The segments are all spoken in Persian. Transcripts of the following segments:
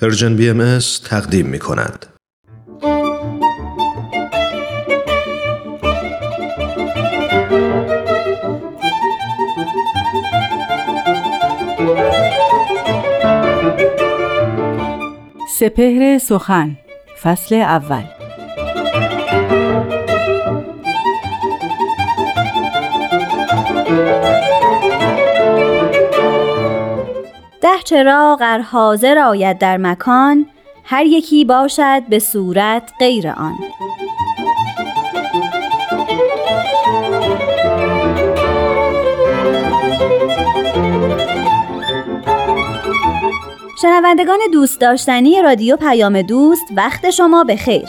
پرژن بی ام تقدیم می کند. سپهر سخن فصل اول ده چراغ ار حاضر آید در مکان هر یکی باشد به صورت غیر آن. شنوندگان دوست داشتنی رادیو پیام دوست وقت شما به خیر.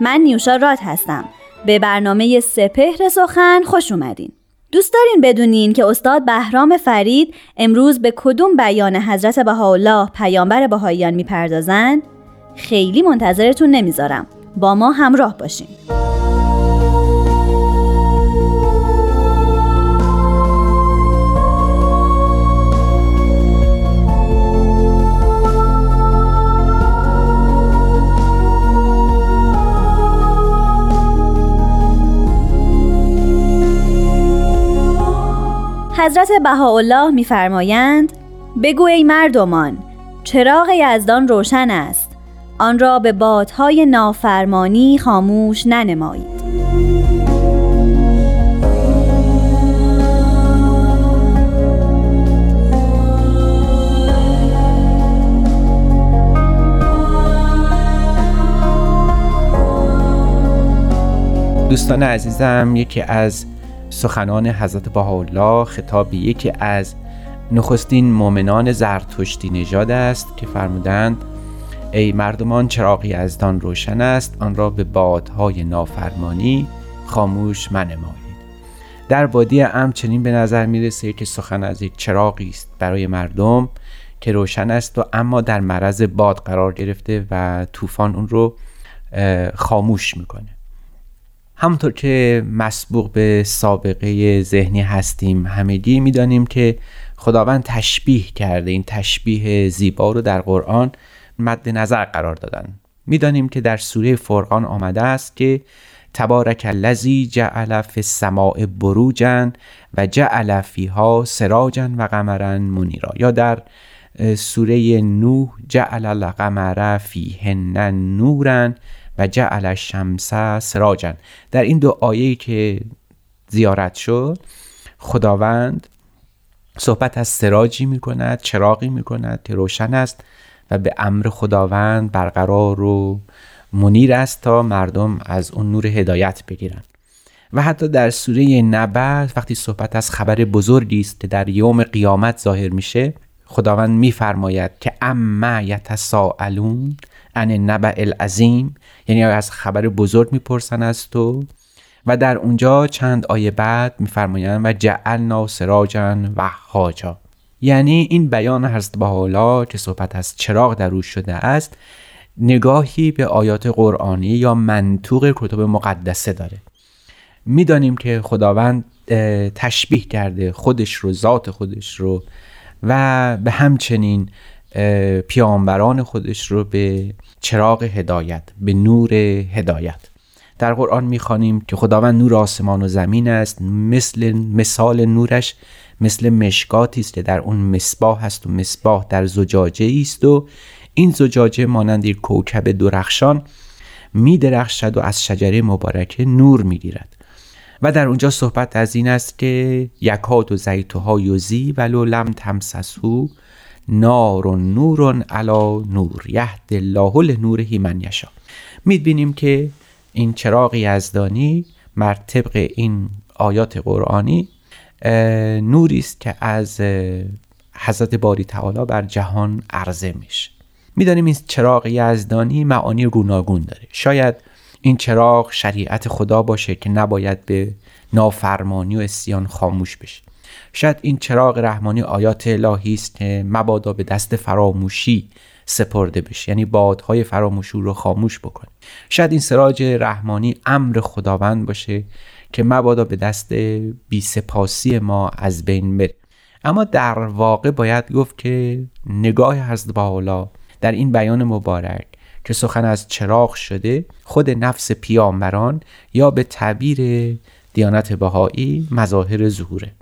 من نیوشا راد هستم. به برنامه سپهر سخن خوش اومدین. دوست دارین بدونین که استاد بهرام فرید امروز به کدوم بیان حضرت بهاءالله پیامبر بهاییان می‌پردازند؟ خیلی منتظرتون نمی‌ذارم. با ما همراه باشین. حضرت بهاءالله میفرمایند بگو ای مردمان چراغ یزدان روشن است. آن را به بادهای نافرمانی خاموش ننمایید. دوستان عزیزم یکی از سخنان حضرت بهاءالله خطاب یکی از نخستین مؤمنان زرتشتی نژاد است که فرمودند ای مردمان چراغی ازدان روشن است آن را به بادهای نافرمانی خاموش منمایید. در وادی ام چنین به نظر می‌رسه که سخن از یک چراغی است برای مردم که روشن است و اما در معرض باد قرار گرفته و طوفان اون رو خاموش می‌کنه. همونطور که مسبوق به سابقه ذهنی هستیم همگی می‌دانیم که خداوند تشبیه کرده. این تشبیه زیبا رو در قرآن مد نظر قرار دادن. می‌دانیم که در سوره فرقان آمده است که تبارک الذی جعل فی السماء بروجا و جعل فیها سراجا و قمرا منیرا. یا در سوره نوح جعل القمر فیهن نورا و جعل الشمس سراجا. در این دو آیه که زیارت شد خداوند صحبت از سراجی می کند چراغی می که روشن است و به امر خداوند برقرار و منیر است تا مردم از اون نور هدایت بگیرند. و حتی در سوره نبع وقتی صحبت از خبر بزرگی است که در یوم قیامت ظاهر میشه خداوند میفرماید که اما یتساءلون عن نبع العظیم یعنی از خبر بزرگ می‌پرسن از تو. و در اونجا چند آیه بعد میفرمایند و جعلنا سراجا و حاجا یعنی این بیان حضرت بهاءالله که صحبت از چراغ در روش شده است. نگاهی به آیات قرآنی یا منطوق کتب مقدسه داره. می‌دانیم که خداوند تشبیه کرده خودش رو ذات خودش رو. و به همچنین پیامبران خودش رو به چراغ هدایت به نور هدایت. در قرآن می‌خوانیم که خداوند نور آسمان و زمین است. مثل مثال نورش مثل مشکاتی است که در اون مصباح هست و مصباح در زجاجه است و این زجاجه مانند یک کوکب درخشان می درخشد و از شجره مبارکه نور می گیرد و در اونجا صحبت از این است که یکاد و زیتوها یوزی ولو لم تمسسو نار و نور علا نور یهد الله لنوره من یشا می‌بینیم که این چراغ یزدانی مر طبق این آیات قرآنی نوری است که از حضرت باری تعالی بر جهان عرضه میشه. می‌دانیم این چراغ یزدانی معانی گوناگون داره. شاید این چراغ شریعت خدا باشه که نباید به نافرمانی و اسیان خاموش بشه. شاید این چراغ رحمانی آیات الهی است مبادا به دست فراموشی سپرده بشه. یعنی بادهای فراموشی رو خاموش بکنه شاید این سراج رحمانی امر خداوند باشه که مبادا به دست بی سپاسی ما از بین بره. اما در واقع باید گفت که نگاه حضرت بالا در این بیان مبارک که سخن از چراغ شده خود نفس پیامبران یا به تعبیر دیانت بهایی مظاهر ظهوره.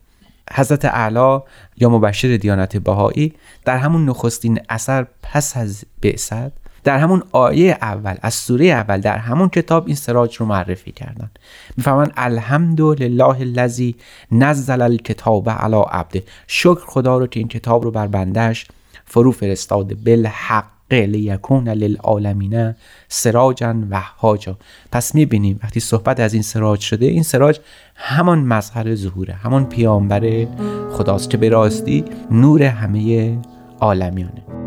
حضرت اعلی یا مبشر دیانت بهایی در همون نخستین اثر پس از بعثت در همون آیه اول از سوره اول در همون کتاب این سراج رو معرفی کردن. می‌فهمن الحمد لله الذی نزل الکتاب علی عبده. شکر خدا رو که این کتاب رو بر بندش فرو فرستاده. بالحق. لیکون للعالمین سراجا و حاجا پس می‌بینیم وقتی صحبت از این سراج شده این سراج همان مظهر ظهوره همان پیامبر خداست که به راستی نور همه عالمیانه.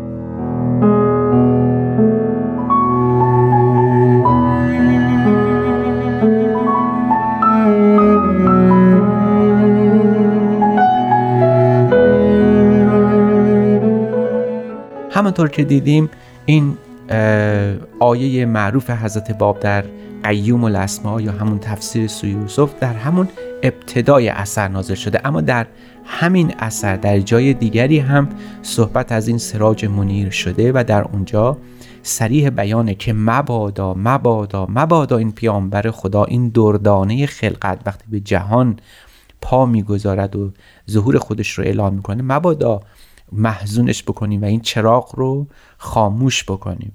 همانطور که دیدیم این آیه معروف حضرت باب در قیوم الاسما یا همون تفسیر سوی یوسف در همون ابتدای اثر نازل شده. اما در همین اثر در جای دیگری هم صحبت از این سراج منیر شده و در اونجا سریح بیانه که مبادا مبادا مبادا این پیامبر خدا این دردانه خلقت وقتی به جهان پا می‌گذارد و ظهور خودش رو اعلام می‌کنه مبادا محزونش بکنیم و این چراغ رو خاموش بکنیم.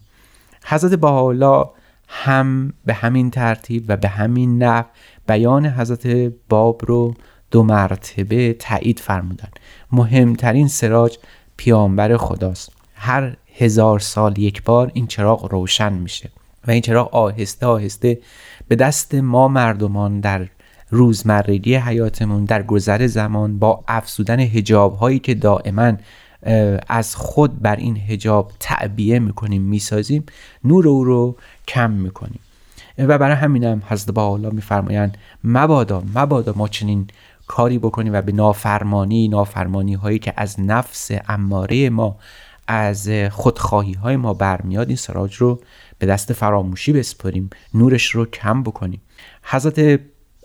حضرت بهاءالله هم به همین ترتیب و به همین نحو بیان حضرت باب رو دو مرتبه تایید فرمودن مهمترین سراج پیامبر خداست. هر هزار سال یک بار این چراغ روشن میشه و این چراغ آهسته آهسته به دست ما مردمان در روزمرگی حیاتمون در گذر زمان با افزودن هجاب هایی که دائما از خود بر این هجاب تعبیه می‌کنیم می‌سازیم. نور او رو کم می‌کنیم. و برای همینم حضرت با میفرمایند مبادا مبادا ما چنین کاری بکنیم و به نافرمانی نافرمانی هایی که از نفس اماره ما از خودخواهی های ما برمیاد این سراج رو به دست فراموشی بسپریم نورش رو کم بکنیم. حضرت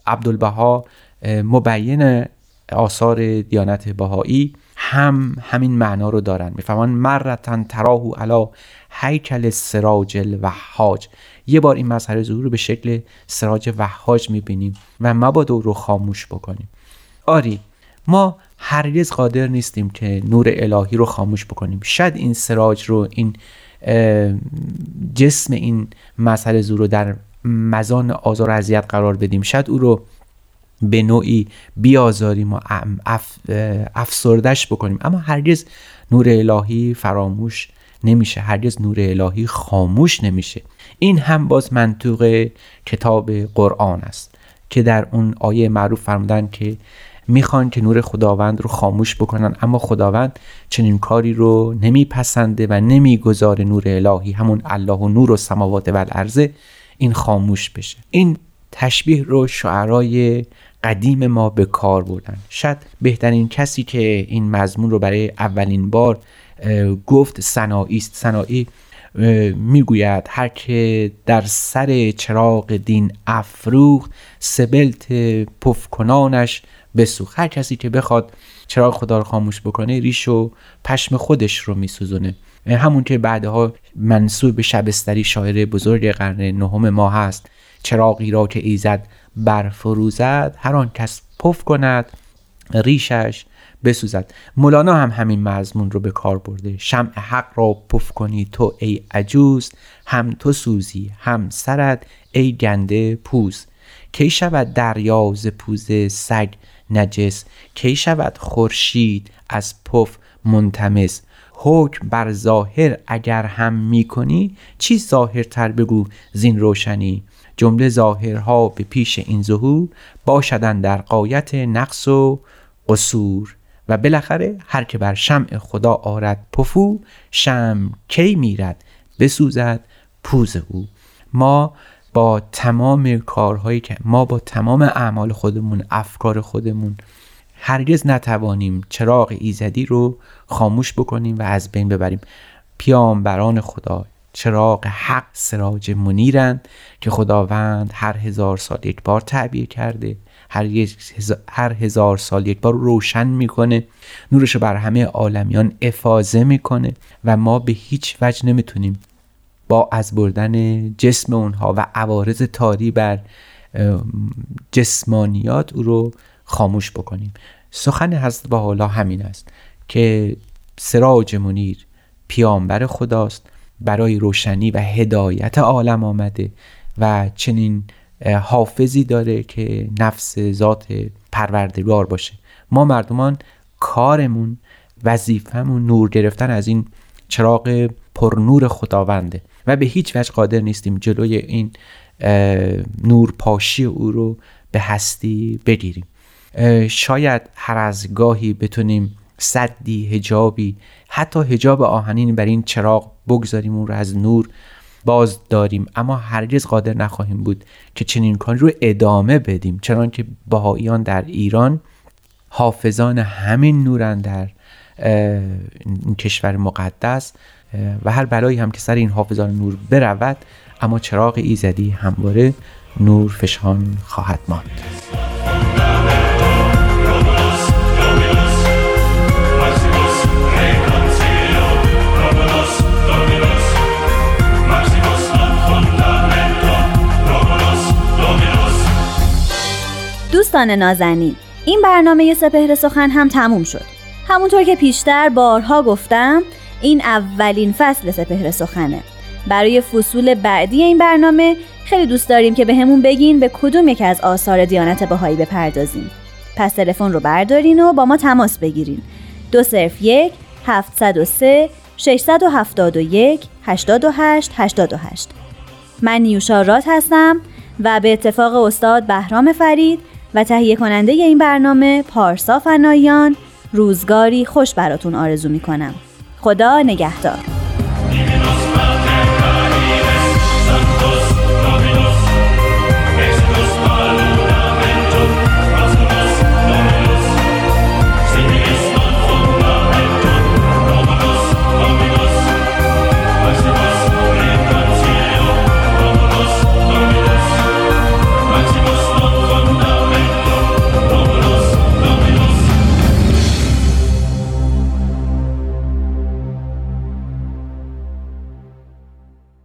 عبدالبها مبین آثار دیانت بهایی هم همین معنا رو دارن. میفهمان مرتن تراهو علا هیکل سراج الوحاج. یه بار این مظهر ظهور رو به شکل سراج وحاج می‌بینیم و مبادا رو خاموش بکنیم. آری ما هرگز قادر نیستیم که نور الهی رو خاموش بکنیم. شاید این سراج رو این جسم این مظهر ظهور رو در مزان آزار و اذیت قرار بدیم. شاید او رو به نوعی بیازاریم و افسردش بکنیم. اما هرگز نور الهی فراموش نمیشه. هرگز نور الهی خاموش نمیشه. این هم باز منطوق کتاب قرآن است که در اون آیه معروف فرمودن که می‌خوان که نور خداوند رو خاموش بکنن اما خداوند چنین کاری رو نمیپسنده و نمی‌گذاره نور الهی همون الله و نور و سماوات و این خاموش بشه. این تشبیه رو شعرای قدیم ما به کار بردن. شاید بهترین کسی که این مضمون رو برای اولین بار گفت سنایی است. سنایی می‌گوید هر که در سر چراغ دین افروخت سبلت پفکنانش بسوخت. هر کسی که بخواد چراغ خدا رو خاموش بکنه ریش و پشم خودش رو میسوزونه. همون که بعدها منصوب به شبستری شاعر بزرگ قرن نهم ما هست چراغی را که ایزد برفروزد هر آن کس پف کند ریشش بسوزد. مولانا هم همین مضمون رو به کار برده. شمع حق را پف کنی تو ای عجوز هم تو سوزی هم سرد ای گنده پوز. کی شود دریا ز پوز سگ نجس؟ کی شود خورشید از پف منتمس؟ حکم بر ظاهر اگر هم می‌کنی چی ظاهرتر بگو زین روشنی. جمله ظاهرها به پیش این ظهور باشدن در قایت نقص و قصور. و بالاخره هر که بر شمع خدا آرد پفو شم کی میرد بسوزد پوز او. ما با تمام کارهایی که ما با تمام اعمال خودمون افکار خودمون هرگز نتوانیم چراغ ایزدی رو خاموش بکنیم و از بین ببریم. پیامبران خدا چراغ حق سراج منیرند که خداوند هر هزار سال یک بار تعبیه کرده هر, هر هزار سال یک بار روشن می‌کنه نورش بر همه عالمیان افاظه می‌کنه و ما به هیچ وجه نمی‌تونیم با از بردن جسم اونها و عوارض تاری بر جسمانیات او رو خاموش بکنیم. سخن حضرت با حالا همین است که سراج منیر پیامبر خداست برای روشنی و هدایت عالم آمده و چنین حافظی داره که نفس ذات پروردگار باشه. ما مردمان کارمون وظیفهمون نور گرفتن از این چراغ پرنور خداونده و به هیچ وجه قادر نیستیم جلوی این نور پاشی او رو به هستی بگیریم. شاید هر از گاهی بتونیم صدی هجابی حتی هجاب آهنین بر این چراغ بگذاریم اون رو از نور باز داریم. اما هرگز قادر نخواهیم بود که چنین کاری رو ادامه بدیم. چنان که بهاییان در ایران حافظان همین نورن در این کشور مقدس و هر بلایی هم که سر این حافظان نور برود اما چراغ ایزدی همواره نور فشان خواهد ماند. دوستان نازنین این برنامه سپهر سخن هم تموم شد. همونطور که پیشتر بارها گفتم این اولین فصل سپهر سخنه. برای فصول بعدی این برنامه خیلی دوست داریم که به همون بگین به کدوم یکی از آثار دیانت بهایی بپردازیم. پس تلفن رو بردارین و با ما تماس بگیرین. دو صرف یک هفتصد و سه ششصد و هفتاد و یک هشتاد و هشت هشتاد و هشت. من نیوشا رات هستم و به اتفاق استاد بهرام فرید و تهیه کننده این برنامه پارسا فنایان روزگاری خوش براتون آرزو می‌کنم. خدا نگهدار.